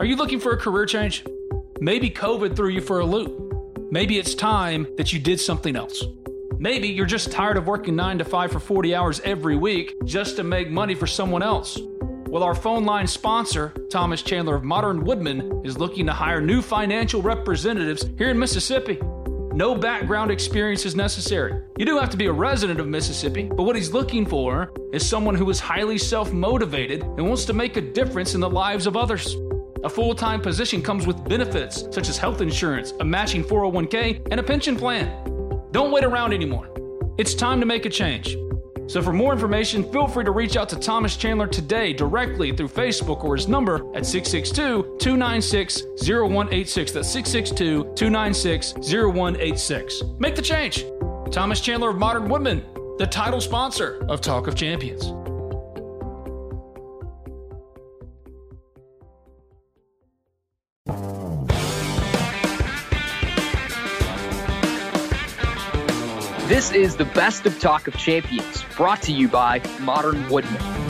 Are you looking for a career change? Maybe COVID threw you for a loop. Maybe it's time that you did something else. Maybe you're just tired of working 9 to 5 for 40 hours every week just to make money for someone else. Well, our phone line sponsor, Thomas Chandler of Modern Woodmen, is looking to hire new financial representatives here in Mississippi. No background experience is necessary. You do have to be a resident of Mississippi, but what he's looking for is someone who is highly self motivated and wants to make a difference in the lives of others. A full time position comes with benefits such as health insurance, a matching 401k, and a pension plan. Don't wait around anymore. It's time to make a change. So, for more information, feel free to reach out to Thomas Chandler today directly through Facebook or his number at 662 296 0186. That's 662 296 0186. Make the change. Thomas Chandler of Modern Woodmen, the title sponsor of Talk of Champions. This is the best of Talk of Champions, brought to you by Modern Woodmen.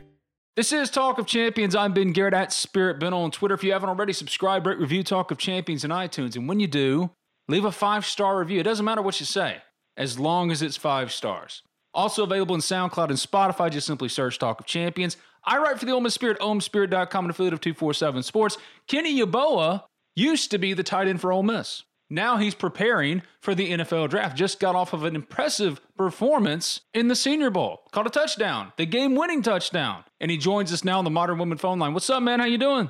This is Talk of Champions. I'm Ben Garrett at Spirit Ben on Twitter. If you haven't already, subscribe, rate, review Talk of Champions in iTunes. And when you do, leave a five star review. It doesn't matter what you say, as long as it's five stars. Also available in SoundCloud and Spotify. Just simply search Talk of Champions. I write for the Ole Miss Spirit, ohmspirit.com, an affiliate of 247 Sports. Kenny Yeboah used to be the tight end for Ole Miss. Now he's preparing for the NFL draft. Just got off of an impressive performance in the Senior Bowl. Caught a touchdown, the game-winning touchdown. And he joins us now on the Modern Woodmen phone line. What's up, man? How you doing?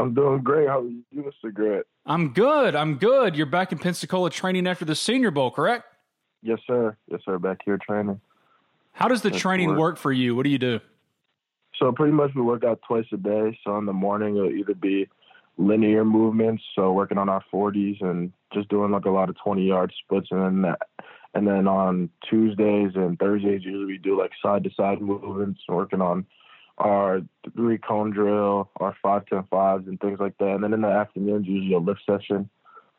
I'm doing great. How are you, Mr. Grant? I'm good. I'm good. You're back in Pensacola training after the Senior Bowl, correct? Yes, sir. Yes, sir. Back here training. How does the That's training work. work for you? What do you do? So pretty much we work out twice a day. So in the morning it'll either be linear movements, so working on our 40s and just doing like a lot of 20 yard splits, and then and then on Tuesdays and Thursdays usually we do like side to side movements, working on our three cone drill, our five ten fives, and things like that. And then in the afternoons usually a lift session.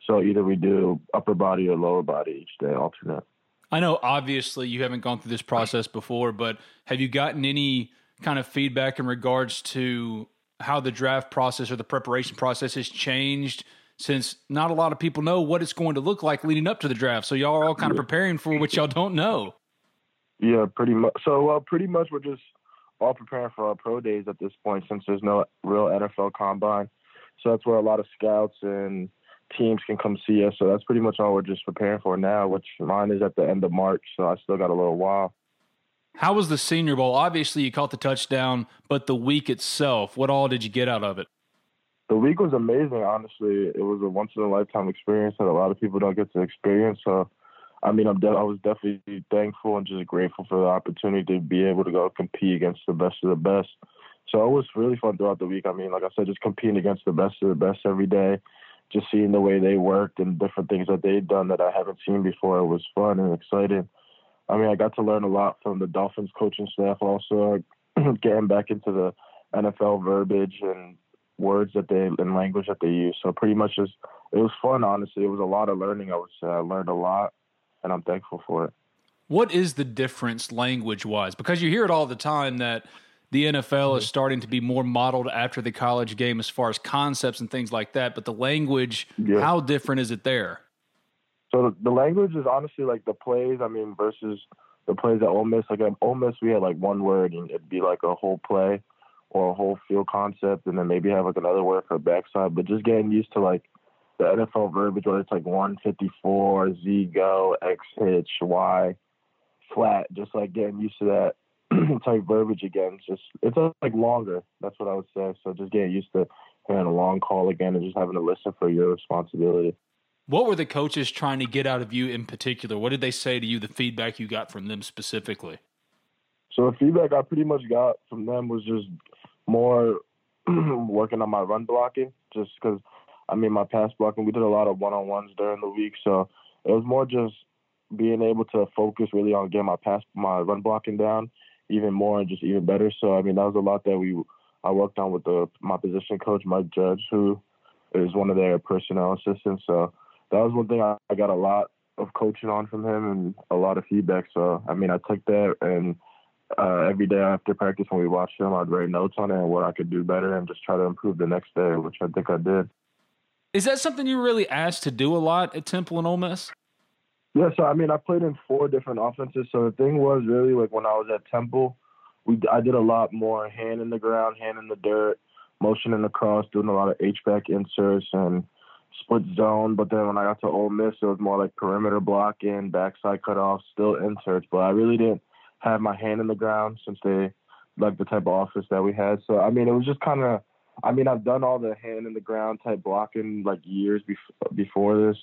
So either we do upper body or lower body each day, alternate. I know obviously you haven't gone through this process before, but have you gotten any kind of feedback in regards to how the draft process or the preparation process has changed since not a lot of people know what it's going to look like leading up to the draft. So y'all are all kind of preparing for what y'all don't know. Yeah, pretty much. So, well, pretty much we're just all preparing for our pro days at this point since there's no real NFL combine. So that's where a lot of scouts and teams can come see us. So that's pretty much all we're just preparing for now, which mine is at the end of March. So I still got a little while. How was the Senior Bowl? Obviously, you caught the touchdown, but the week itself, what all did you get out of it? The week was amazing. Honestly, it was a once in a lifetime experience that a lot of people don't get to experience. So, I mean, I'm de- I was definitely thankful and just grateful for the opportunity to be able to go compete against the best of the best. So it was really fun throughout the week. I mean, like I said, just competing against the best of the best every day, just seeing the way they worked and different things that they'd done that I haven't seen before. It was fun and exciting. I mean, I got to learn a lot from the Dolphins coaching staff. Also, getting back into the NFL verbiage and words that they and language that they use. So pretty much just it was fun. Honestly, it was a lot of learning. I would say I learned a lot, and I'm thankful for it. What is the difference language wise? Because you hear it all the time that the NFL is mm-hmm. starting to be more modeled after the college game as far as concepts and things like that. But the language, yeah. how different is it there? So the language is honestly like the plays. I mean, versus the plays at Ole Miss. Like at Ole Miss, we had like one word and it'd be like a whole play or a whole field concept, and then maybe have like another word for backside. But just getting used to like the NFL verbiage, where it's like 154, Z go, X hitch, Y flat. Just like getting used to that type verbiage again. It's Just it's like longer. That's what I would say. So just getting used to hearing a long call again and just having to listen for your responsibility. What were the coaches trying to get out of you in particular? What did they say to you? The feedback you got from them specifically. So the feedback I pretty much got from them was just more working on my run blocking, just because I mean my pass blocking. We did a lot of one on ones during the week, so it was more just being able to focus really on getting my pass my run blocking down even more and just even better. So I mean that was a lot that we I worked on with the my position coach Mike Judge, who is one of their personnel assistants. So that was one thing I, I got a lot of coaching on from him and a lot of feedback. So I mean I took that and uh, every day after practice when we watched him, I'd write notes on it and what I could do better and just try to improve the next day, which I think I did. Is that something you really asked to do a lot at Temple and Ole Miss? Yeah, so I mean, I played in four different offenses. So the thing was really like when I was at Temple, we I did a lot more hand in the ground, hand in the dirt, motioning across, doing a lot of H back inserts and split zone. But then when I got to Ole Miss, it was more like perimeter blocking, backside cutoffs, still inserts. But I really didn't have my hand in the ground since they like the type of office that we had. So I mean, it was just kind of. I mean, I've done all the hand in the ground type blocking like years before before this.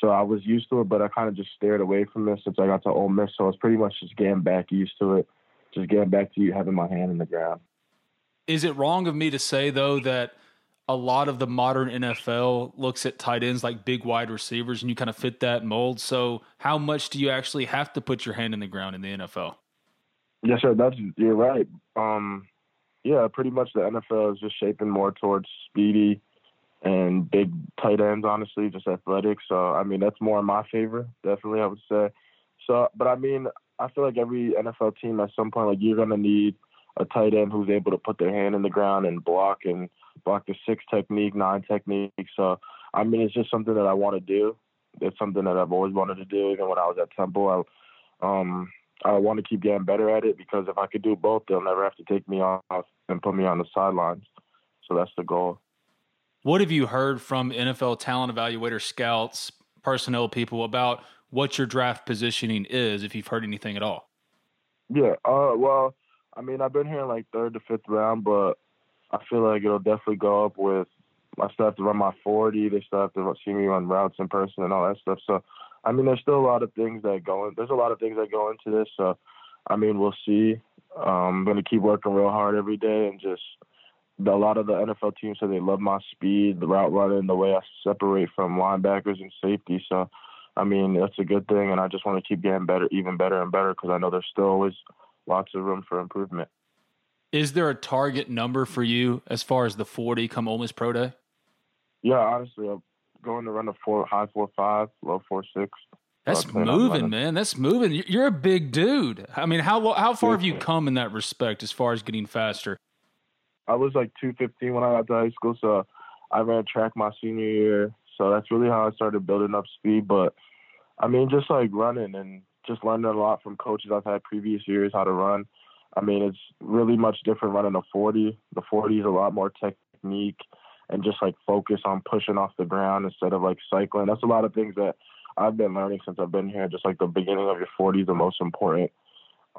So I was used to it, but I kind of just stared away from this since I got to Ole Miss. So it's pretty much just getting back used to it, just getting back to you having my hand in the ground. Is it wrong of me to say though that a lot of the modern NFL looks at tight ends like big wide receivers, and you kind of fit that mold? So how much do you actually have to put your hand in the ground in the NFL? Yes, sir. That's you're right. Um, yeah, pretty much the NFL is just shaping more towards speedy and big tight ends, honestly, just athletic. So I mean, that's more in my favor, definitely. I would say. So, but I mean, I feel like every NFL team at some point, like you're gonna need a tight end who's able to put their hand in the ground and block and block the six technique, nine technique. So I mean, it's just something that I want to do. It's something that I've always wanted to do. Even when I was at Temple, I um I want to keep getting better at it because if I could do both, they'll never have to take me off and put me on the sidelines. So that's the goal. What have you heard from NFL talent evaluator scouts, personnel people about what your draft positioning is, if you've heard anything at all? Yeah, uh, well, I mean, I've been hearing like third to fifth round, but I feel like it'll definitely go up with I still have to run my 40. They still have to see me run routes in person and all that stuff. So, I mean, there's still a lot of things that go in. There's a lot of things that go into this. So, I mean, we'll see. Um, I'm going to keep working real hard every day and just – a lot of the NFL teams say they love my speed, the route running, the way I separate from linebackers and safety. So, I mean, that's a good thing, and I just want to keep getting better, even better and better, because I know there's still always lots of room for improvement. Is there a target number for you as far as the 40 come Ole Miss Pro Day? Yeah, honestly, I'm going to run a four high four five, low four six. That's uh, moving, man. That's moving. You're a big dude. I mean, how how far have you come in that respect as far as getting faster? I was like 215 when I got to high school, so I ran track my senior year. So that's really how I started building up speed. But I mean, just like running and just learning a lot from coaches I've had previous years how to run. I mean, it's really much different running a 40. The 40 is a lot more technique and just like focus on pushing off the ground instead of like cycling. That's a lot of things that I've been learning since I've been here. Just like the beginning of your 40 is the most important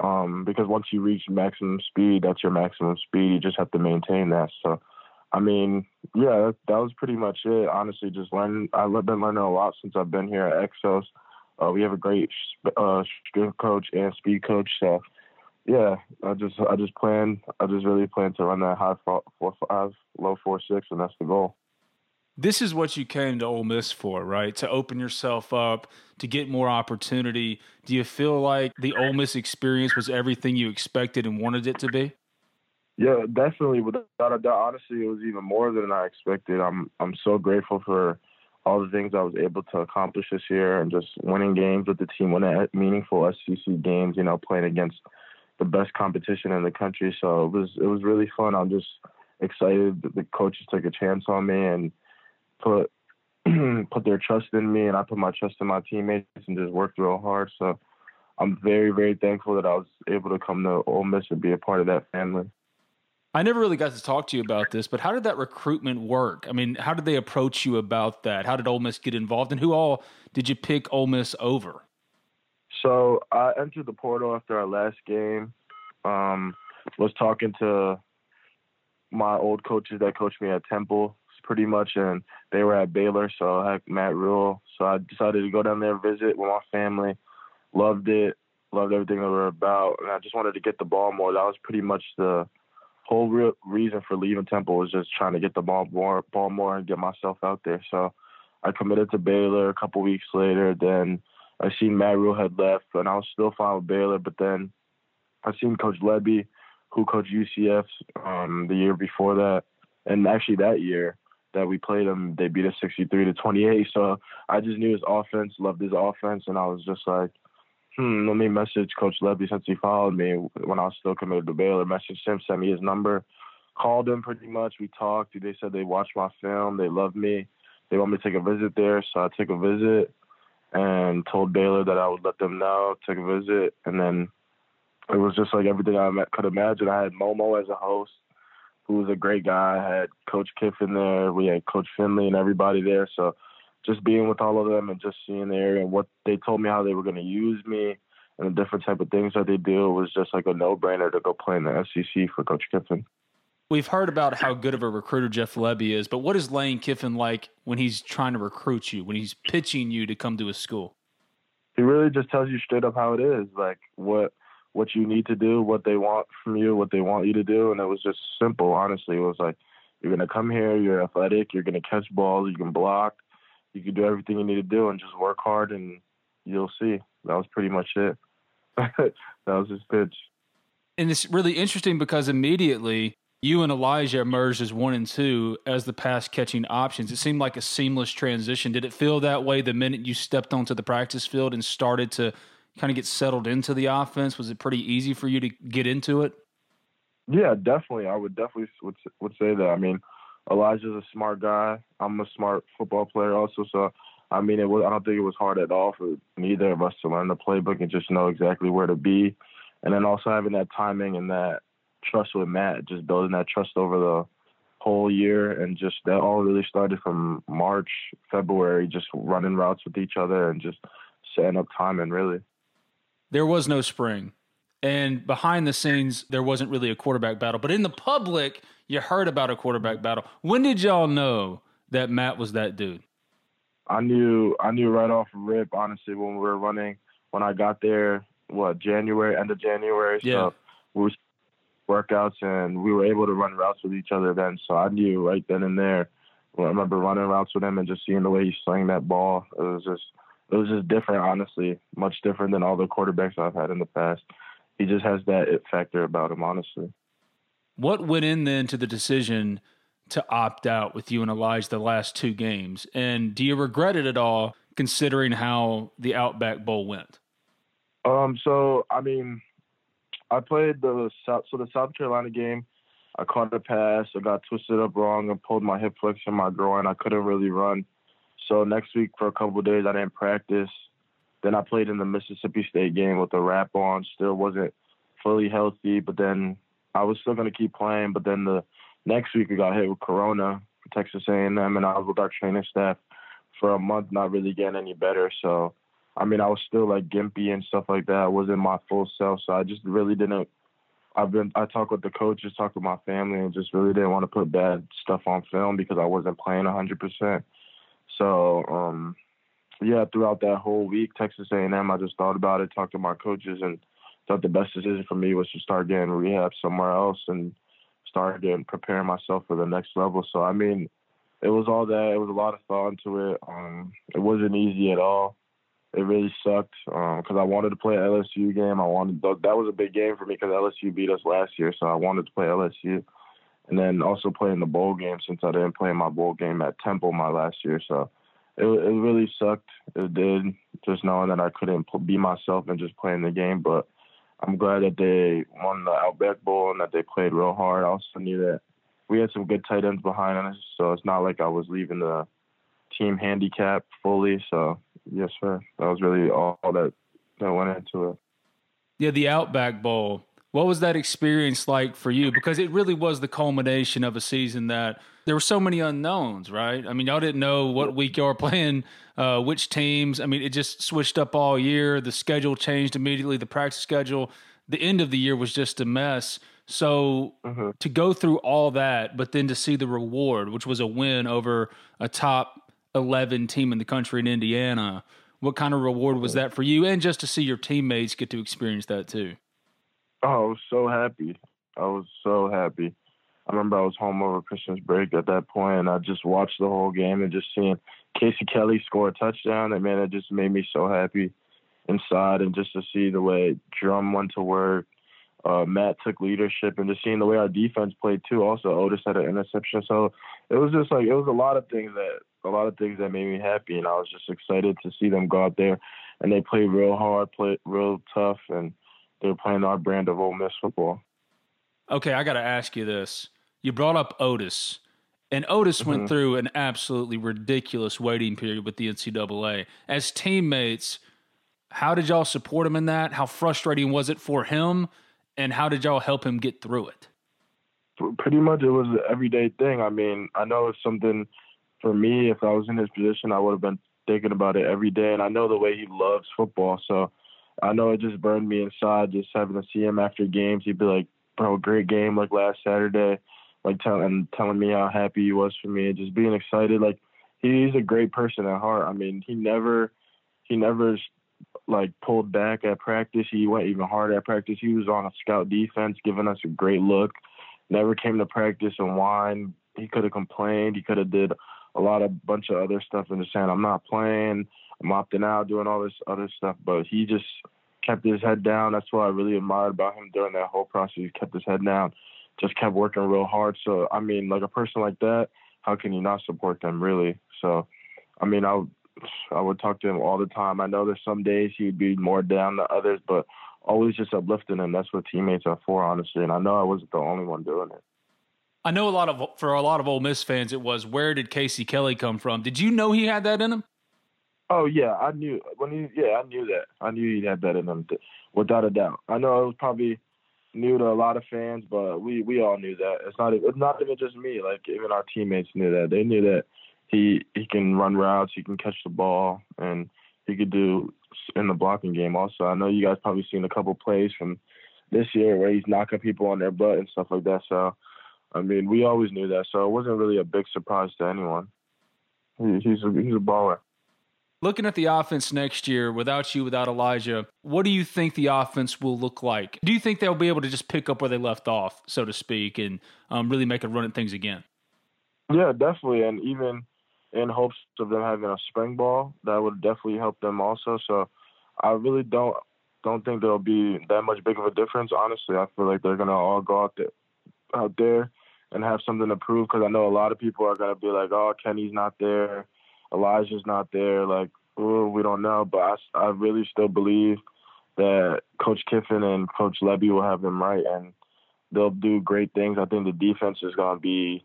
um, because once you reach maximum speed, that's your maximum speed. You just have to maintain that. So, I mean, yeah, that, that was pretty much it. Honestly, just learning. I've been learning a lot since I've been here at Exos. Uh, we have a great uh, strength coach and speed coach. So, yeah, I just I just plan. I just really plan to run that high four, four five, low four six, and that's the goal. this is what you came to Ole Miss for, right? To open yourself up, to get more opportunity. Do you feel like the Ole Miss experience was everything you expected and wanted it to be? Yeah, definitely. Without a doubt, honestly, it was even more than I expected. I'm I'm so grateful for all the things I was able to accomplish this year and just winning games with the team, winning meaningful SEC games. You know, playing against the best competition in the country. So it was it was really fun. I'm just excited that the coaches took a chance on me and put put their trust in me, and I put my trust in my teammates and just worked real hard. So I'm very very thankful that I was able to come to Ole Miss and be a part of that family. I never really got to talk to you about this, but how did that recruitment work? I mean, how did they approach you about that? How did Ole Miss get involved, and who all did you pick Ole Miss over? So I entered the portal after our last game. Um, was talking to my old coaches that coached me at Temple, pretty much, and they were at Baylor, so I had Matt Rhule. So I decided to go down there visit with my family. Loved it, loved everything that we were about, and I just wanted to get the ball more. That was pretty much the whole real reason for leaving Temple was just trying to get the ball more, ball more, and get myself out there. So I committed to Baylor a couple weeks later. Then I seen Matt Rhule had left, and I was still fine with Baylor. But then I seen Coach Lebby, who coached UCF um, the year before that, and actually that year that we played them, they beat us 63 to 28. So I just knew his offense, loved his offense, and I was just like, hmm, let me message Coach Lebby since he followed me when I was still committed to Baylor. Message him, sent me his number, called him pretty much. We talked. They said they watched my film, they loved me, they want me to take a visit there. So I took a visit and told Baylor that I would let them know, took a visit, and then it was just like everything I could imagine. I had Momo as a host who was a great guy. I had Coach Kiffin there. We had Coach Finley and everybody there. So just being with all of them and just seeing there and what they told me how they were going to use me and the different type of things that they do was just like a no-brainer to go play in the SEC for Coach Kiffin. We've heard about how good of a recruiter Jeff Lebby is, but what is Lane Kiffin like when he's trying to recruit you, when he's pitching you to come to his school? He really just tells you straight up how it is, like what what you need to do, what they want from you, what they want you to do, and it was just simple. Honestly, it was like you're gonna come here, you're athletic, you're gonna catch balls, you can block, you can do everything you need to do, and just work hard, and you'll see. That was pretty much it. that was his pitch. And it's really interesting because immediately you and Elijah emerged as one and two as the pass catching options. It seemed like a seamless transition. Did it feel that way the minute you stepped onto the practice field and started to kind of get settled into the offense? Was it pretty easy for you to get into it? Yeah, definitely. I would definitely would would say that. I mean, Elijah's a smart guy. I'm a smart football player also, so I mean, it was. I don't think it was hard at all for neither of us to learn the playbook and just know exactly where to be, and then also having that timing and that trust with Matt, just building that trust over the whole year, and just that all really started from March, February, just running routes with each other and just setting up timing, really there was no spring. And behind the scenes, there wasn't really a quarterback battle. But in the public, you heard about a quarterback battle. When did y'all know that Matt was that dude? I knew I knew right off rip, honestly, when we were running when I got there, what, January, end of January. Yeah. So we were workouts and we were able to run routes with each other then. So I knew right then and there. I remember running routes with him and just seeing the way he swung that ball. It was just it was just different, honestly, much different than all the quarterbacks I've had in the past. He just has that it factor about him, honestly. What went in then to the decision to opt out with you and Elijah the last two games? And do you regret it at all, considering how the Outback Bowl went? Um. So I mean, I played the South. So the South Carolina game, I caught a pass. I got twisted up wrong and pulled my hip flexor, my groin. I couldn't really run. So next week for a couple days I didn't practice. Then I played in the Mississippi State game with a wrap on. Still wasn't fully healthy, but then I was still gonna keep playing. But then the next week we got hit with Corona, Texas A&M, and I was with our training staff for a month, not really getting any better. So I mean, I was still like gimpy and stuff like that. I wasn't my full self, so I just really didn't. I've been I talked with the coaches, talked with my family, and just really didn't want to put bad stuff on film because I wasn't playing 100 percent. So um, yeah, throughout that whole week, Texas A&M, I just thought about it, talked to my coaches, and thought the best decision for me was to start getting rehab somewhere else and start getting preparing myself for the next level. So I mean, it was all that. It was a lot of thought into it. Um, it wasn't easy at all. It really sucked because um, I wanted to play LSU game. I wanted that was a big game for me because LSU beat us last year, so I wanted to play LSU, and then also play in the bowl game since I didn't play my bowl game at Temple my last year. So it it really sucked. It did just knowing that I couldn't be myself and just playing the game, but. I'm glad that they won the Outback Bowl and that they played real hard. I also knew that we had some good tight ends behind us, so it's not like I was leaving the team handicap fully. So yes, sir, that was really all that that went into it. Yeah, the Outback Bowl. What was that experience like for you? Because it really was the culmination of a season that there were so many unknowns, right? I mean, y'all didn't know what week y'all were playing, uh, which teams. I mean, it just switched up all year. The schedule changed immediately. The practice schedule. The end of the year was just a mess. So mm-hmm. to go through all that, but then to see the reward, which was a win over a top 11 team in the country in Indiana, what kind of reward was that for you? And just to see your teammates get to experience that too. Oh, I was so happy. I was so happy. I remember I was home over Christmas break at that point, and I just watched the whole game and just seeing Casey Kelly score a touchdown. And man, it just made me so happy inside, and just to see the way Drum went to work, uh, Matt took leadership and just seeing the way our defense played too. Also, Otis had an interception, so it was just like it was a lot of things that a lot of things that made me happy, and I was just excited to see them go out there and they played real hard, played real tough, and they're playing our brand of Ole Miss football. Okay, I got to ask you this: You brought up Otis. And Otis mm-hmm. went through an absolutely ridiculous waiting period with the NCAA. As teammates, how did y'all support him in that? How frustrating was it for him? and how did y'all help him get through it? Pretty much, it was an everyday thing. I mean, I know it's something for me. If I was in his position, I would have been thinking about it every day. And I know the way he loves football, so I know it just burned me inside just having to see him after games. He'd be like, "Bro, great game like last Saturday," like telling telling me how happy he was for me and just being excited. Like he's a great person at heart. I mean, he never he never like pulled back at practice. He went even harder at practice. He was on a scout defense, giving us a great look. Never came to practice and whined. He could have complained. He could have did a lot of bunch of other stuff and just saying, I'm not playing. I'm opting out, doing all this other stuff. But he just kept his head down. That's what I really admired about him during that whole process. He kept his head down, just kept working real hard. So I mean, like a person like that, how can you not support them really? So I mean, I I would talk to him all the time. I know there's some days he'd be more down than others, but always just uplifting him. That's what teammates are for, honestly. And I know I wasn't the only one doing it. I know a lot of for a lot of Ole Miss fans, it was where did Casey Kelly come from? Did you know he had that in him? Oh yeah, I knew when he yeah I knew that I knew he had that in him without a doubt. I know it was probably new to a lot of fans, but we we all knew that. It's not it's not even just me. Like even our teammates knew that. They knew that he he can run routes, he can catch the ball, and he could do in the blocking game. Also, I know you guys probably seen a couple plays from this year where he's knocking people on their butt and stuff like that. So, I mean, we always knew that, so it wasn't really a big surprise to anyone. He, he's a, he's a baller. Looking at the offense next year, without you, without Elijah, what do you think the offense will look like? Do you think they'll be able to just pick up where they left off, so to speak, and um, really make a run at things again? Yeah, definitely. And even in hopes of them having a spring ball. That would definitely help them also. So I really don't don't think there'll be that much big of a difference. Honestly, I feel like they're gonna all go out there, out there and have something to prove. Because I know a lot of people are gonna be like, "Oh, Kenny's not there, Elijah's not there." Like, we don't know. But I, I really still believe that Coach Kiffin and Coach Lebby will have them right, and they'll do great things. I think the defense is gonna be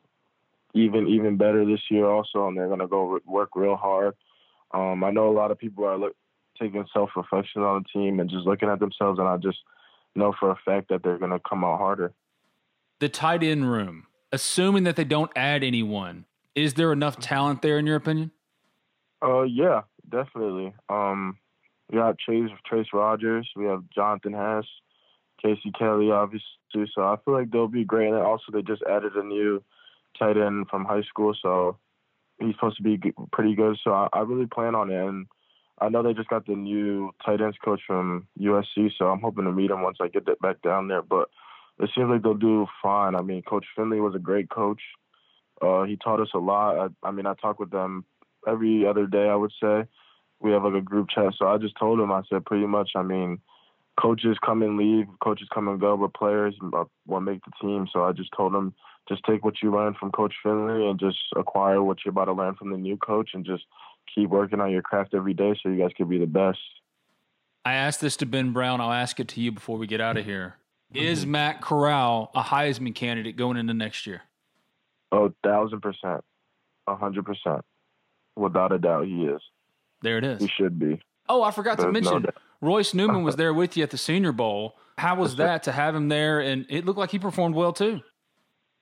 even even better this year also, and they're gonna go work real hard. Um, I know a lot of people are look, taking self reflection on the team and just looking at themselves, and I just know for a fact that they're gonna come out harder. The tight end room, assuming that they don't add anyone, is there enough talent there in your opinion? Uh, yeah, definitely. Um, we got Chase Trace Rogers, we have Jonathan Hess, Casey Kelly, obviously. So I feel like they'll be great. And also, they just added a new tight end from high school, so he's supposed to be pretty good. So I, I really plan on it, and I know they just got the new tight ends coach from USC, so I'm hoping to meet him once I get back down there. But it seems like they'll do fine. I mean, Coach Finley was a great coach. Uh, he taught us a lot. I, I mean, I talk with them every other day. I would say we have like a group chat. So I just told him. I said pretty much. I mean, coaches come and leave, coaches come and go, but players will make the team. So I just told him just take what you learned from Coach Finley and just acquire what you're about to learn from the new coach and just keep working on your craft every day so you guys can be the best. I asked this to Ben Brown. I'll ask it to you before we get out of here. Is Matt Corral a Heisman candidate going into next year? Oh, thousand percent, a hundred percent, without a doubt, he is. There it is. He should be. Oh, I forgot There's to mention no Royce Newman was there with you at the Senior Bowl. How was that to have him there? And it looked like he performed well too.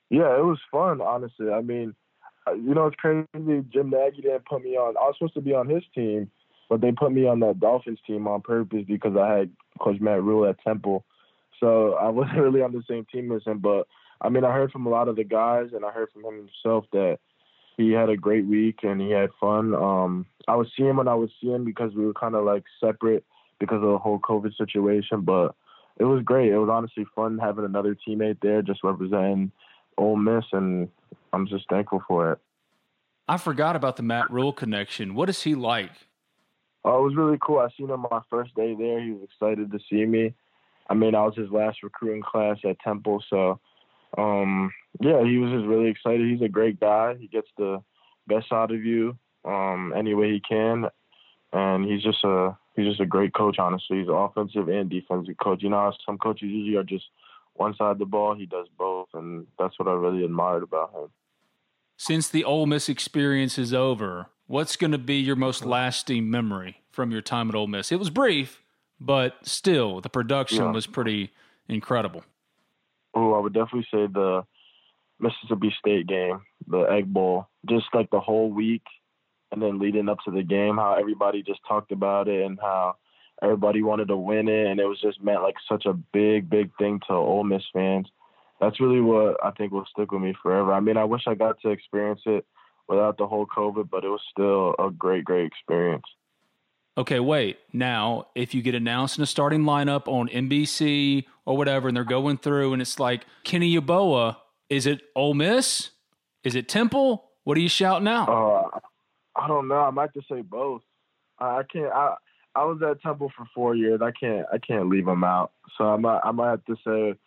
Yeah, it was fun. Honestly, I mean, uh, you know, it's crazy. Jim Nagy didn't put me on. I was supposed to be on his team, but they put me on the Dolphins team on purpose because I had Coach Matt Rhule at Temple. So I wasn't really on the same team as him. But I mean, I heard from a lot of the guys, and I heard from him himself that he had a great week and he had fun. Um, I would see him when I would see him because we were kind of like separate because of the whole COVID situation. But it was great. It was honestly fun having another teammate there, just representing Ole Miss, and I'm just thankful for it. I forgot about the Matt Rhule connection. What is he like? Oh, it was really cool. I seen him my first day there. He was excited to see me. I mean, I was his last recruiting class at Temple, so um, yeah, he was just really excited. He's a great guy. He gets the best out of you um, any way he can, and he's just a he's just a great coach. Honestly, he's an offensive and defensive coach. You know, some coaches usually are just one side of the ball. He does both, and that's what I really admired about him. Since the Ole Miss experience is over, what's going to be your most lasting memory from your time at Ole Miss? It was brief, but still, the production yeah. was pretty incredible. Oh, I would definitely say the Mississippi State game, the Egg Bowl, just like the whole week, and then leading up to the game, how everybody just talked about it and how everybody wanted to win it, and it was just meant like such a big, big thing to Ole Miss fans. That's really what I think will stick with me forever. I mean, I wish I got to experience it without the whole COVID, but it was still a great, great experience. Okay, wait. Now, if you get announced in a starting lineup on NBC or whatever, and they're going through, and it's like Kenny Yeboah, is it Ole Miss? Is it Temple? What are you shouting out? Uh, I don't know. I might just say both. I can't. I I was at Temple for four years. I can't I can't leave them out. So I might I might have to say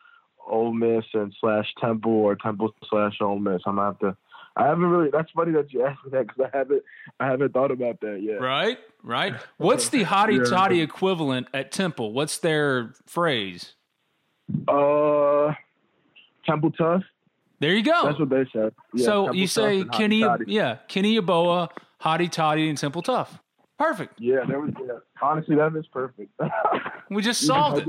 Ole Miss and slash Temple or Temple slash Ole Miss. I might have to. I haven't really. That's funny that you asked me that because I haven't. I haven't thought about that yet. Right, right. What's the hottie toddy equivalent at Temple? What's their phrase? Uh, Temple tough. There you go. That's what they said. Yeah, so Temple you say Kenny, yeah, Kenny Yeboah, hottie toddy, and Temple tough. Perfect. Yeah, there was yeah. Honestly, that is perfect. we just solved it.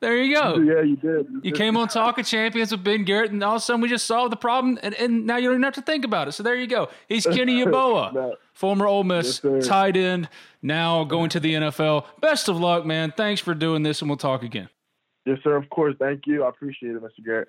There you go. Yeah, you did. You, you came on Talk of Champions with Ben Garrett, and all of a sudden we just solved the problem, and, and now you don't even have to think about it. So there you go. He's Kenny Yeboah, former Ole Miss yes, tight end, now going to the NFL. Best of luck, man. Thanks for doing this, and we'll talk again. Yes, sir. Of course. Thank you. I appreciate it, Mr. Garrett.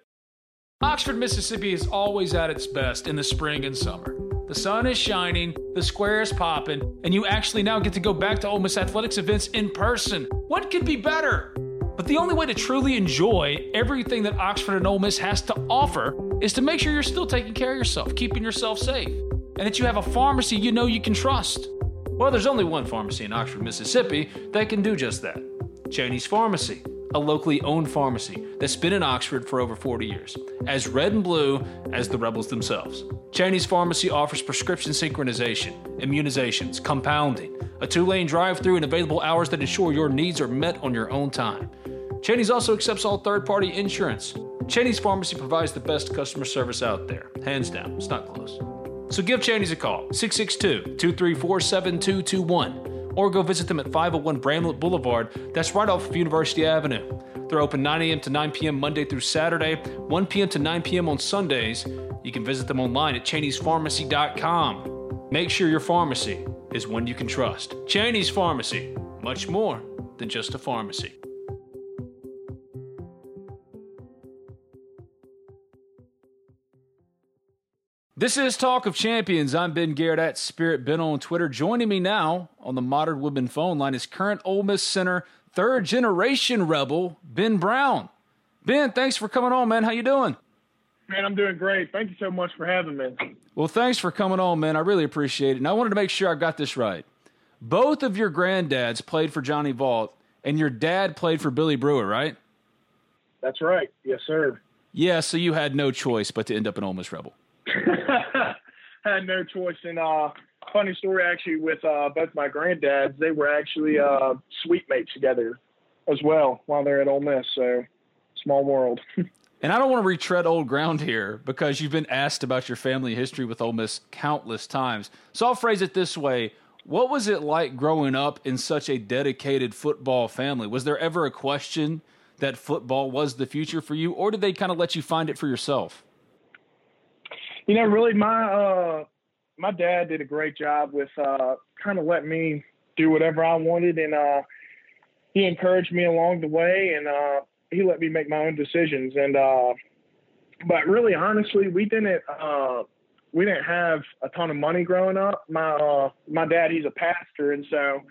Oxford, Mississippi is always at its best in the spring and summer. The sun is shining, the square is popping, and you actually now get to go back to Ole Miss Athletics events in person. What could be better? But the only way to truly enjoy everything that Oxford and Ole Miss has to offer is to make sure you're still taking care of yourself, keeping yourself safe, and that you have a pharmacy you know you can trust. Well, there's only one pharmacy in Oxford, Mississippi that can do just that Cheney's Pharmacy a locally owned pharmacy that's been in Oxford for over 40 years, as red and blue as the rebels themselves. Cheney's Pharmacy offers prescription synchronization, immunizations, compounding, a two lane drive through, and available hours that ensure your needs are met on your own time. Cheney's also accepts all third party insurance. Cheney's Pharmacy provides the best customer service out there. Hands down, it's not close. So give Cheney's a call, 662 234 7221 or go visit them at 501 Bramlett Boulevard. That's right off of University Avenue. They're open 9 a.m. to 9 p.m. Monday through Saturday, 1 p.m. to 9 p.m. on Sundays. You can visit them online at Cheney'sPharmacy.com. Make sure your pharmacy is one you can trust. Cheney's Pharmacy, much more than just a pharmacy. This is Talk of Champions. I'm Ben Garrett at Spirit Ben on Twitter. Joining me now on the Modern Woodmen phone line is current Ole Miss center, third generation Rebel, Ben Brown. Ben, thanks for coming on, man. How you doing? Man, I'm doing great. Thank you so much for having me. Well, thanks for coming on, man. I really appreciate it. And I wanted to make sure I got this right. Both of your granddads played for Johnny Vaught, and your dad played for Billy Brewer, right? That's right. Yes, sir. Yeah, so you had no choice but to end up an Ole Miss Rebel. had no choice. And uh, funny story actually with uh, both my granddads, they were actually uh, suite mates together as well while they're at Ole Miss. So small world. And I don't want to retread old ground here because you've been asked about your family history with Ole Miss countless times. So I'll phrase it this way. What was it like growing up in such a dedicated football family? Was there ever a question that football was the future for you, or did they kind of let you find it for yourself? You know, really, my uh, my dad did a great job with uh, kind of letting me do whatever I wanted, and uh, he encouraged me along the way, and uh, he let me make my own decisions. And uh, but really, honestly, we didn't uh, we didn't have a ton of money growing up. My uh, my dad, he's a pastor, and so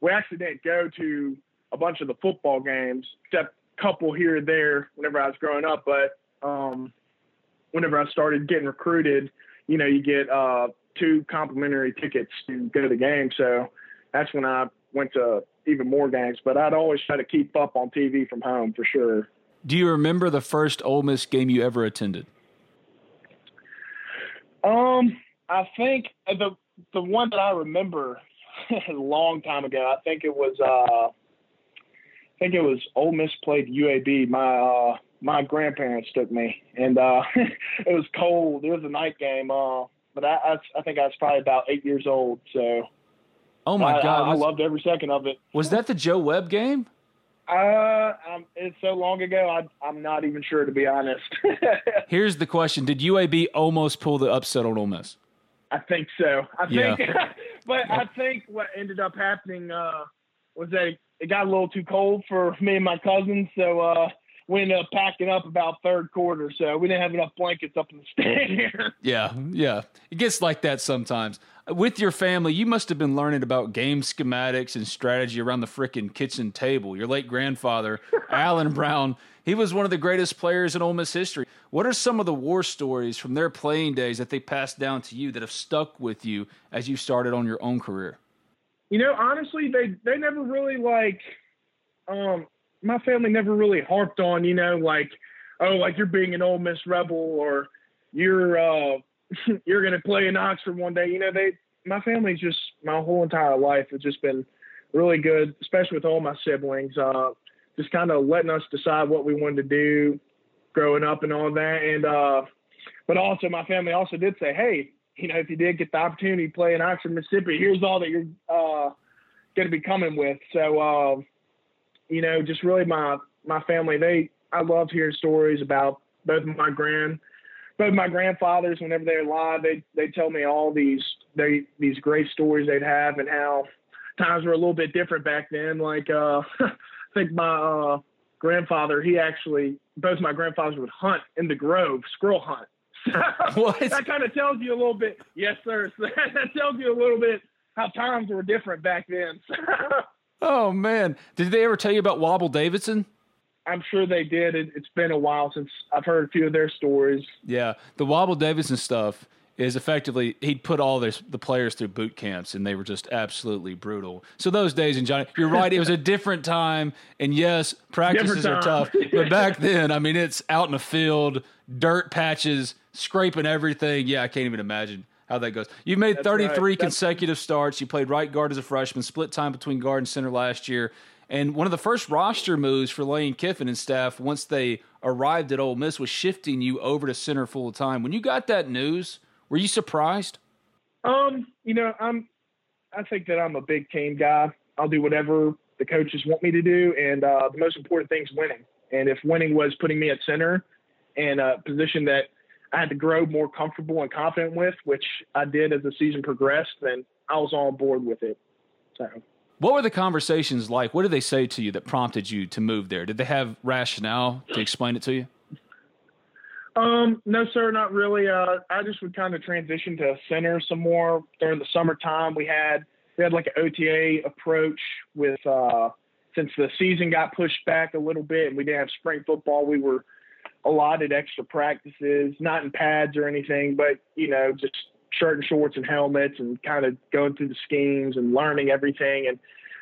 we actually didn't go to a bunch of the football games, except a couple here and there whenever I was growing up. But um, whenever I started getting recruited, you know, you get uh, two complimentary tickets to go to the game. So that's when I went to even more games. But I'd always try to keep up on TV from home for sure. Do you remember the first Ole Miss game you ever attended? Um, I think the the one that I remember a long time ago. I think it was uh, I think it was Ole Miss played UAB. My uh, my grandparents took me, and uh, it was cold. It was a night game. Uh, but I, I I think I was probably about eight years old. So Oh my I, god! I, I, loved every second of it. Was that the Joe Webb game? Uh, um, it's so long ago. I, am not even sure to be honest. Here's the question: Did UAB almost pull the upset on Ole Miss? I think so. I think, yeah. but I think what ended up happening uh, was that it got a little too cold for me and my cousins, so uh, we ended up packing up about third quarter. So we didn't have enough blankets up in the stand here. Yeah, yeah, it gets like that sometimes with your family, you must have been learning about game schematics and strategy around the frickin' kitchen table. Your late grandfather, Alan Brown, he was one of the greatest players in Ole Miss history. What are some of the war stories from their playing days that they passed down to you that have stuck with you as you started on your own career? You know, honestly, they they never really like um my family never really harped on, you know, like, oh, like you're being an Ole Miss rebel or you're uh you're to play in Oxford one day. You know, they, my family's just, my whole entire life has just been really good, especially with all my siblings, uh, just kind of letting us decide what we wanted to do growing up and all that. And, uh, but also my family also did say, Hey, you know, if you did get the opportunity to play in Oxford, Mississippi, here's all that you're, uh, going to be coming with. So, uh, you know, just really my, my family, they, I loved hearing stories about both my grand, both my grandfathers, whenever they're alive, they they tell me all these they these great stories they'd have and how times were a little bit different back then. Like uh, I think my uh, grandfather, he actually both my grandfathers would hunt in the grove, squirrel hunt. that kind of tells you a little bit. Yes, sir. that tells you a little bit how times were different back then. Oh man, did they ever tell you about Wobble Davidson? I'm sure they did. It, has been a while since I've heard a few of their stories. Yeah, the Wobble Davidson stuff is effectively he'd put all this, the players through boot camps and they were just absolutely brutal. So those days in Johnny, you're right, it was a different time. And yes, practices are tough, but back then, I mean, it's out in the field, dirt patches, scraping everything. Yeah, I can't even imagine how that goes. You made That's 33 right. consecutive starts. You played right guard as a freshman, split time between guard and center last year. And one of the first roster moves for Lane Kiffin and staff once they arrived at Ole Miss was shifting you over to center full time. When you got that news, were you surprised? Um, you know, I'm I think that I'm a big team guy. I'll do whatever the coaches want me to do, and uh, the most important thing is winning. And if winning was putting me at center and a position that I had to grow more comfortable and confident with, which I did as the season progressed, then I was on board with it. So what were the conversations like? What did they say to you that prompted you to move there? Did they have rationale to explain it to you? Um, no, sir, not really. Uh, I just would kind of transition to center some more during the summertime. We had we had like an OTA approach with uh, since the season got pushed back a little bit and we didn't have spring football. We were allotted extra practices, not in pads or anything, but you know, just shirt and shorts and helmets and kind of going through the schemes and learning everything. And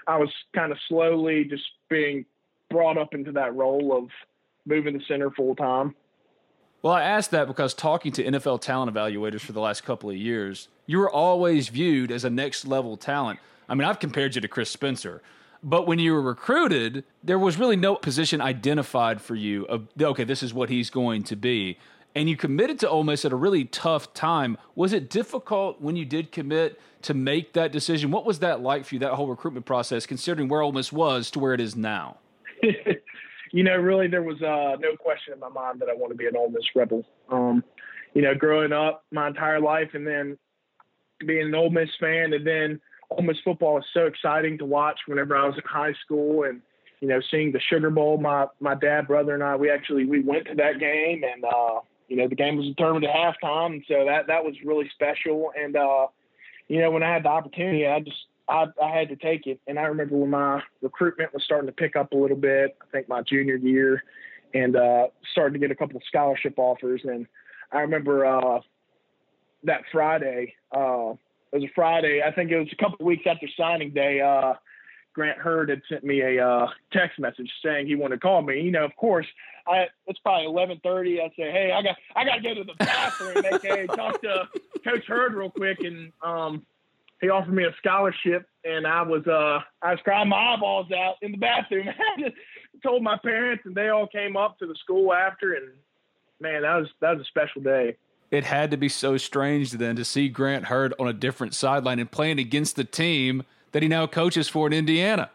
I was kind of slowly just being brought up into that role of moving the center full time. Well, I asked that because talking to NFL talent evaluators for the last couple of years, you were always viewed as a next level talent. I mean, I've compared you to Chris Spencer, but when you were recruited, there was really no position identified for you of, okay, this is what he's going to be. And you committed to Ole Miss at a really tough time. Was it difficult when you did commit to make that decision? What was that like for you, that whole recruitment process, considering where Ole Miss was to where it is now? you know, really there was uh, no question in my mind that I want to be an Ole Miss Rebel. Um, you know, growing up my entire life and then being an Ole Miss fan and then Ole Miss football is so exciting to watch whenever I was in high school and you know seeing the Sugar Bowl. My my dad, brother, and I we actually we went to that game and uh, you know the game was determined at halftime, and so that that was really special. And uh, you know when I had the opportunity, I just I, I had to take it. And I remember when my recruitment was starting to pick up a little bit, I think my junior year, and uh, started to get a couple of scholarship offers. And I remember uh, that Friday, uh, it was a Friday, I think it was a couple weeks after signing day. Uh, Grant Heard had sent me a uh, text message saying he wanted to call me. You know, of course, I it's probably eleven thirty. I say, hey, I got I got to go to the bathroom, aka talk to Coach Heard real quick, and um, he offered me a scholarship, and I was uh I was crying my eyeballs out in the bathroom. I told my parents, and they all came up to the school after, and man, that was that was a special day. It had to be so strange then to see Grant Heard on a different sideline and playing against the team that he now coaches for in Indiana.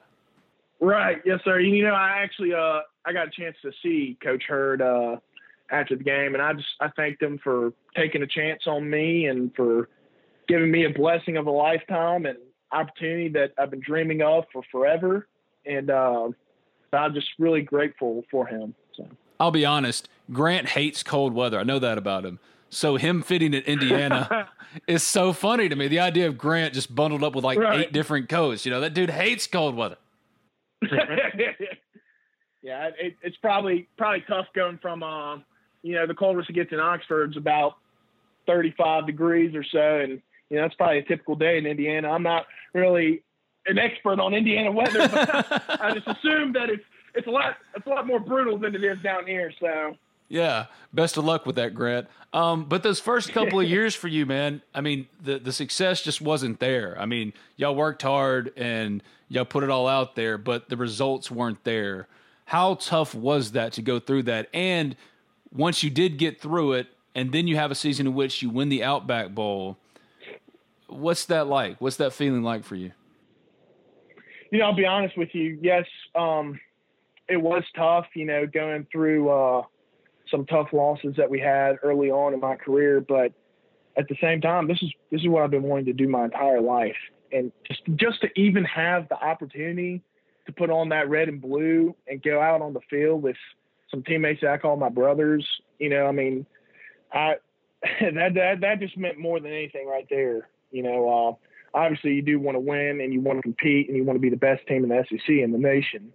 Right, yes, sir. You know, I actually uh I got a chance to see Coach Heard uh after the game, and I just I thanked him for taking a chance on me and for giving me a blessing of a lifetime and opportunity that I've been dreaming of for forever. And uh, I'm just really grateful for him. So. I'll be honest, Grant hates cold weather. I know that about him. So him fitting in Indiana is so funny to me. The idea of Grant just bundled up with like right. eight different coats. You know, that dude hates cold weather. yeah, it, it's probably probably tough going from uh, you know the coldest it gets in Oxford's about 35 degrees or so, and you know, that's probably a typical day in Indiana. I'm not really an expert on Indiana weather, but I just assume that it's it's a lot it's a lot more brutal than it is down here. So yeah, best of luck with that, Grant. Um, but those first couple of years for you, man, I mean, the the success just wasn't there. I mean, y'all worked hard and y'all put it all out there, but the results weren't there. How tough was that to go through that? And once you did get through it, and then you have a season in which you win the Outback Bowl what's that like? What's that feeling like for you? You know, I'll be honest with you. Yes, um, it was tough. You know, going through uh, some tough losses that we had early on in my career, but at the same time, this is this is what I've been wanting to do my entire life, and just just to even have the opportunity to put on that red and blue and go out on the field with some teammates that I call my brothers. You know, I mean, I that that that just meant more than anything right there. You know, uh, obviously you do want to win and you want to compete and you want to be the best team in the SEC in the nation.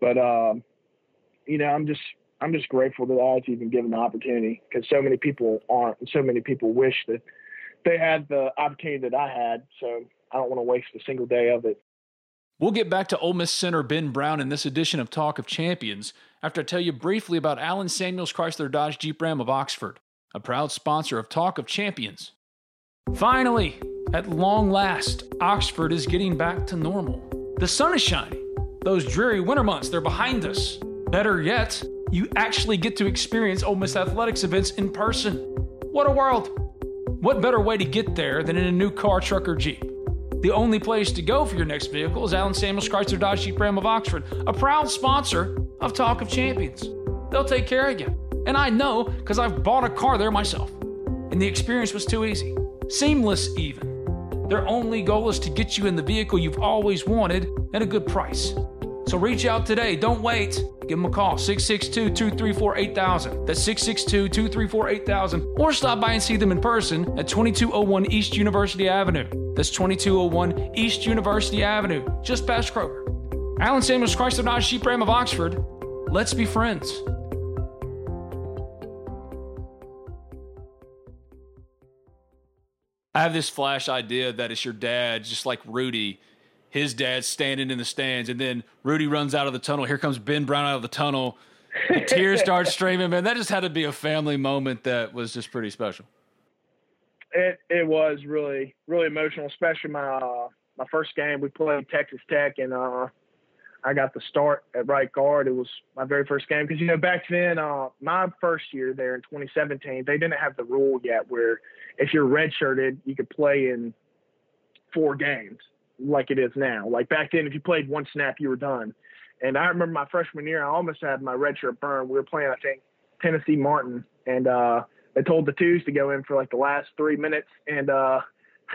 But um, you know, I'm just I'm just grateful that I was even given the opportunity because so many people aren't, and so many people wish that they had the opportunity that I had. So I don't want to waste a single day of it. We'll get back to Ole Miss center Ben Brown in this edition of Talk of Champions after I tell you briefly about Allen Samuels Chrysler Dodge Jeep Ram of Oxford, a proud sponsor of Talk of Champions. Finally, at long last, Oxford is getting back to normal. The sun is shining. Those dreary winter months, they're behind us. Better yet, you actually get to experience Ole Miss athletics events in person. What a world! What better way to get there than in a new car, truck, or Jeep? The only place to go for your next vehicle is Allen Samuels Chrysler Dodge Jeep Ram of Oxford, a proud sponsor of Talk of Champions. They'll take care of you. And I know because I've bought a car there myself. And the experience was too easy. Seamless, even. Their only goal is to get you in the vehicle you've always wanted at a good price. So reach out today. Don't wait. Give them a call, 662 234 8000. That's 662 234 8000. Or stop by and see them in person at 2201 East University Avenue. That's 2201 East University Avenue, just past Kroger. Allen Samuels Christ of Nazareth Sheep Ram of Oxford. Let's be friends. I have this flash idea that it's your dad, just like Rudy his dad's standing in the stands, and then Rudy runs out of the tunnel. Here comes Ben Brown out of the tunnel. The tears start streaming. Man, that just had to be a family moment that was just pretty special. It it was really really emotional, especially my uh, my first game. We played Texas Tech, and uh, I got the start at right guard. It was my very first game because you know back then, uh, my first year there in 2017, they didn't have the rule yet where if you're redshirted, you could play in four games like it is now. Like back then, if you played one snap, you were done. And I remember my freshman year, I almost had my redshirt burned. We were playing, I think, Tennessee Martin, and uh, they told the twos to go in for like the last three minutes, and uh,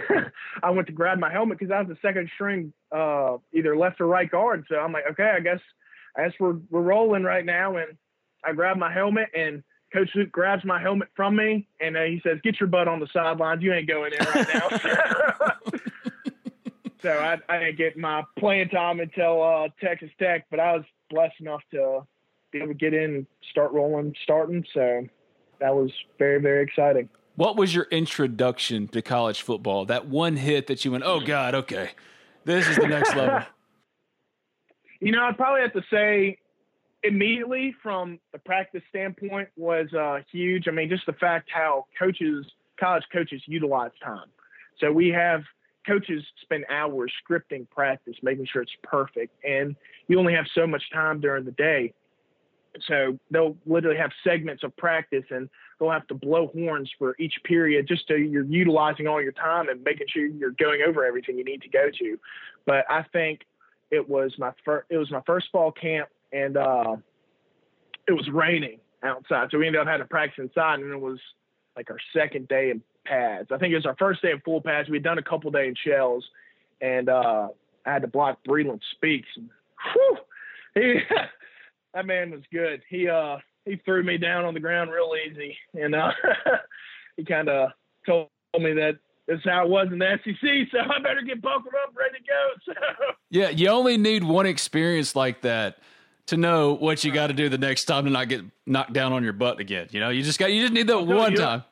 I went to grab my helmet because I was the second string, uh, either left or right guard. So I'm like, okay, I guess, I guess we're we're rolling right now. And I grab my helmet, and Coach Luke grabs my helmet from me, and uh, he says, "Get your butt on the sidelines. You ain't going in right now." so I, I didn't get my playing time until uh, Texas Tech, but I was blessed enough to be able to get in and start rolling, starting. So that was very, very exciting. What was your introduction to college football? That one hit that you went, oh God, okay, this is the next level. You know, I'd probably have to say immediately from the practice standpoint was uh, huge. I mean, just the fact how coaches, college coaches utilize time. So we have coaches spend hours scripting practice, making sure it's perfect, and you only have so much time during the day. So they'll literally have segments of practice and they'll have to blow horns for each period just so you're utilizing all your time and making sure you're going over everything you need to go to. But I think it was my first it was my first fall camp and uh, it was raining outside. So we ended up having to practice inside and it was like our second day pads. I think it was our first day in full pads. We'd done a couple day in shells and uh, I had to block Breeland Speaks. And, whew, he, that man was good. He uh he threw me down on the ground real easy, and uh, he kind of told me that this is how it was in the SEC, so I better get buckled up, ready to go. So yeah, you only need one experience like that to know what you got to do the next time to not get knocked down on your butt again. You know, you just got you just need that one time.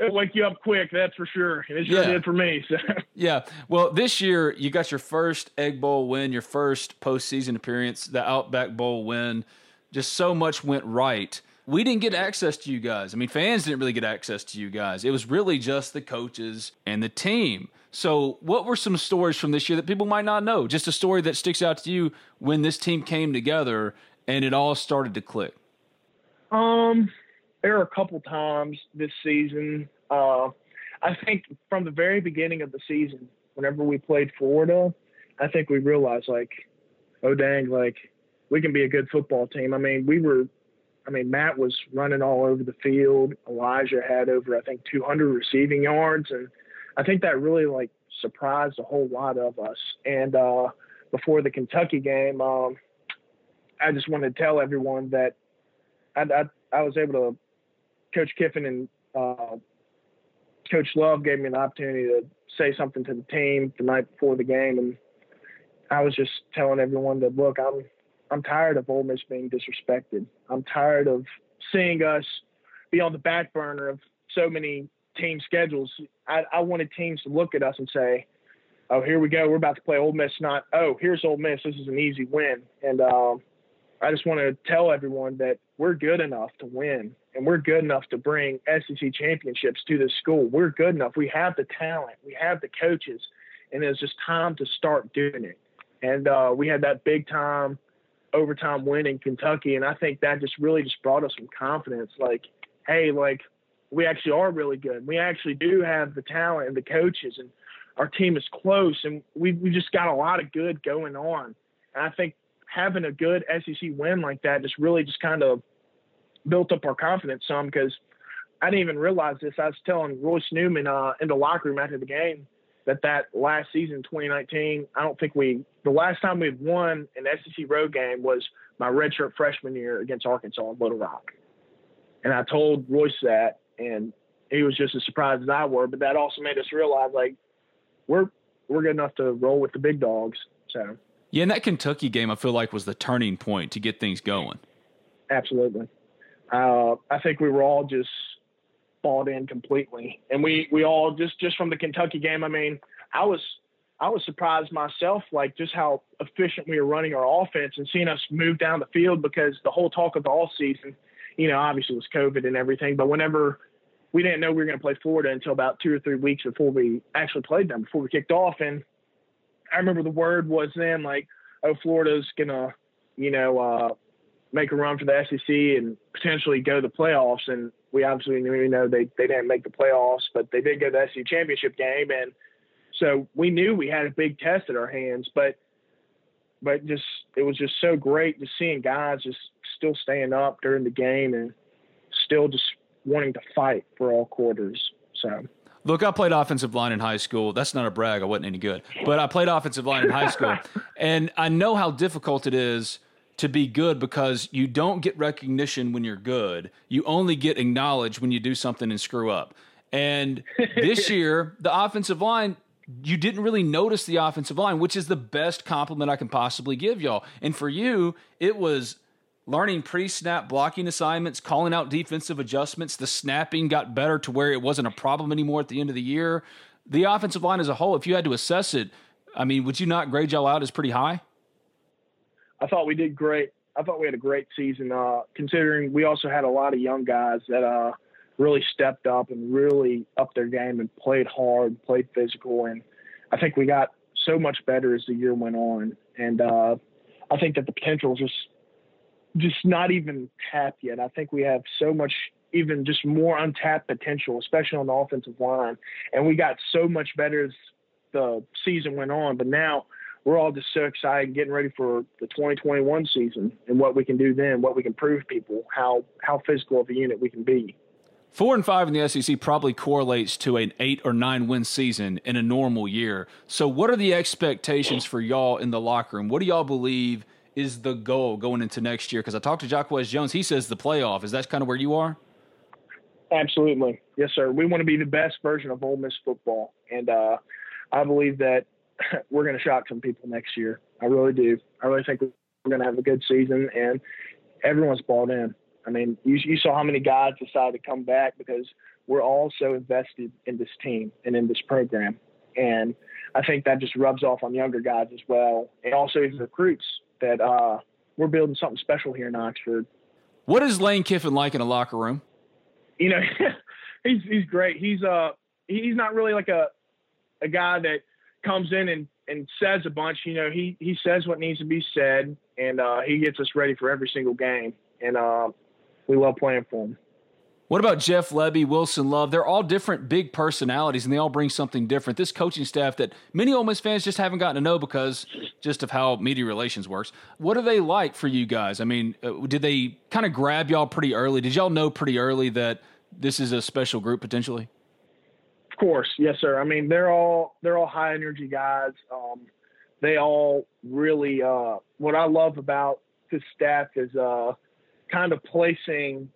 It'll wake you up quick, that's for sure. And it sure yeah. did for me. So. Yeah. Well, this year you got your first Egg Bowl win, your first postseason appearance, the Outback Bowl win. Just so much went right. We didn't get access to you guys. I mean, fans didn't really get access to you guys. It was really just the coaches and the team. So, what were some stories from this year that people might not know? Just a story that sticks out to you when this team came together and it all started to click. Um, there are a couple times this season. Uh, I think from the very beginning of the season, whenever we played Florida, I think we realized like, oh dang, like we can be a good football team. I mean, we were, I mean, Matt was running all over the field. Elijah had over, I think, 200 receiving yards. And I think that really like surprised a whole lot of us. And uh, before the Kentucky game, um, I just wanted to tell everyone that I, I, I was able to, Coach Kiffin and uh, Coach Love gave me an opportunity to say something to the team the night before the game. And I was just telling everyone that, look, I'm, I'm tired of Ole Miss being disrespected. I'm tired of seeing us be on the back burner of so many team schedules. I, I wanted teams to look at us and say, "Oh, here we go. We're about to play Ole Miss." Not, "Oh, here's Ole Miss. This is an easy win." And um, I just want to tell everyone that we're good enough to win, and we're good enough to bring SEC championships to this school. We're good enough. We have the talent. We have the coaches, and it's just time to start doing it. And uh, we had that big time overtime win in Kentucky, and I think that just really just brought us some confidence. Like, hey, like we actually are really good. We actually do have the talent and the coaches, and our team is close, and we we just got a lot of good going on. And I think having a good SEC win like that just really just kind of built up our confidence some because I didn't even realize this. I was telling Royce Newman uh, in the locker room after the game that that last season, 2019, I don't think we the last time we won an SEC road game was my redshirt freshman year against Arkansas in Little Rock, and I told Royce that, and he was just as surprised as I were. But that also made us realize like we're we're good enough to roll with the big dogs. So yeah, and that Kentucky game I feel like was the turning point to get things going. Absolutely, uh, I think we were all just bought in completely. And we we all just just from the Kentucky game. I mean, I was I was surprised myself, like just how efficient we were running our offense and seeing us move down the field because the whole talk of the all season, you know, obviously was COVID and everything. But whenever we didn't know we were going to play Florida until about two or three weeks before we actually played them, before we kicked off. And I remember the word was then like, oh, Florida's going to, you know, uh, make a run for the SEC and potentially go to the playoffs. And we obviously knew, know, they, they didn't make the playoffs, but they did go to the SEC championship game. And so we knew we had a big test at our hands, but, but just, it was just so great to seeing guys just still staying up during the game and still just wanting to fight for all quarters. So. Look, I played offensive line in high school. That's not a brag. I wasn't any good, but I played offensive line in high school, and I know how difficult it is to be good because you don't get recognition when you're good. You only get acknowledged when you do something and screw up. And this year, the offensive line, you didn't really notice the offensive line, which is the best compliment I can possibly give y'all. And for you, it was learning pre snap blocking assignments, calling out defensive adjustments. The snapping got better to where it wasn't a problem anymore at the end of the year. The offensive line as a whole, if you had to assess it, I mean, would you not grade y'all out as pretty high? I thought we did great. I thought we had a great season, uh, considering we also had a lot of young guys that uh, really stepped up and really upped their game and played hard, played physical, and I think we got so much better as the year went on. And uh, I think that the potential is just just not even tapped yet. I think we have so much even just more untapped potential, especially on the offensive line. And we got so much better as the season went on. But now we're all just so excited getting ready for the 2021 season and what we can do then, what we can prove people, how how physical of a unit we can be. Four and five in the SEC probably correlates to an eight or nine win season in a normal year. So, what are the expectations for y'all in the locker room? What do y'all believe is the goal going into next year? Because I talked to Jacquez Jones, he says the playoff. Is that kind of where you are? Absolutely, yes, sir. We want to be the best version of Ole Miss football, and uh, I believe that we're going to shock some people next year. I really do. I really think we're going to have a good season, and everyone's bought in. I mean, you, you saw how many guys decided to come back because we're all so invested in this team and in this program. And I think that just rubs off on younger guys as well, and also recruits that uh, we're building something special here in Oxford. What is Lane Kiffin like in a locker room? You know, he's he's great. He's uh he's not really like a a guy that comes in and, and says a bunch. You know, he he says what needs to be said, and uh, he gets us ready for every single game, and uh, we love playing for him. What about Jeff Lebby, Wilson Love? They're all different big personalities, and they all bring something different. This coaching staff that many Ole Miss fans just haven't gotten to know because just of how media relations works. What are they like for you guys? I mean, uh, did they kind of grab y'all pretty early? Did y'all know pretty early that this is a special group potentially? Course, yes, sir. I mean, they're all they're all high energy guys. Um, they all really. Uh, what I love about this staff is uh, kind of placing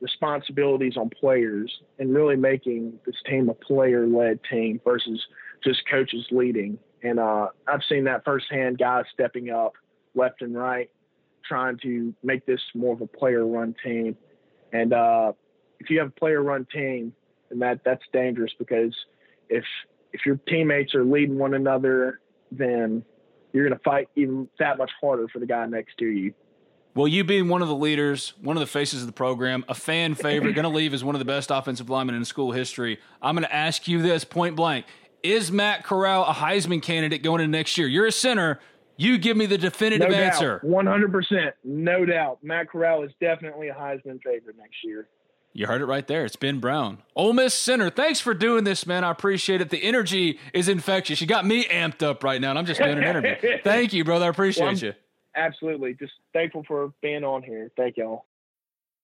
responsibilities on players and really making this team a player-led team versus just coaches leading. And uh, I've seen that firsthand. Guys stepping up left and right, trying to make this more of a player-run team. And uh, if you have a player-run team, and that that's dangerous because if if your teammates are leading one another, then you're going to fight even that much harder for the guy next to you. Well, you being one of the leaders, one of the faces of the program, a fan favorite, going to leave as one of the best offensive linemen in school history. I'm going to ask you this point blank: Is Matt Corral a Heisman candidate going into next year? You're a center. You give me the definitive no answer. One hundred percent, no doubt. Matt Corral is definitely a Heisman favorite next year. You heard it right there. It's Ben Brown. Ole Miss Center. Thanks for doing this, man. I appreciate it. The energy is infectious. You got me amped up right now, and I'm just doing an interview. Thank you, brother. I appreciate well, you. Absolutely. Just thankful for being on here. Thank y'all.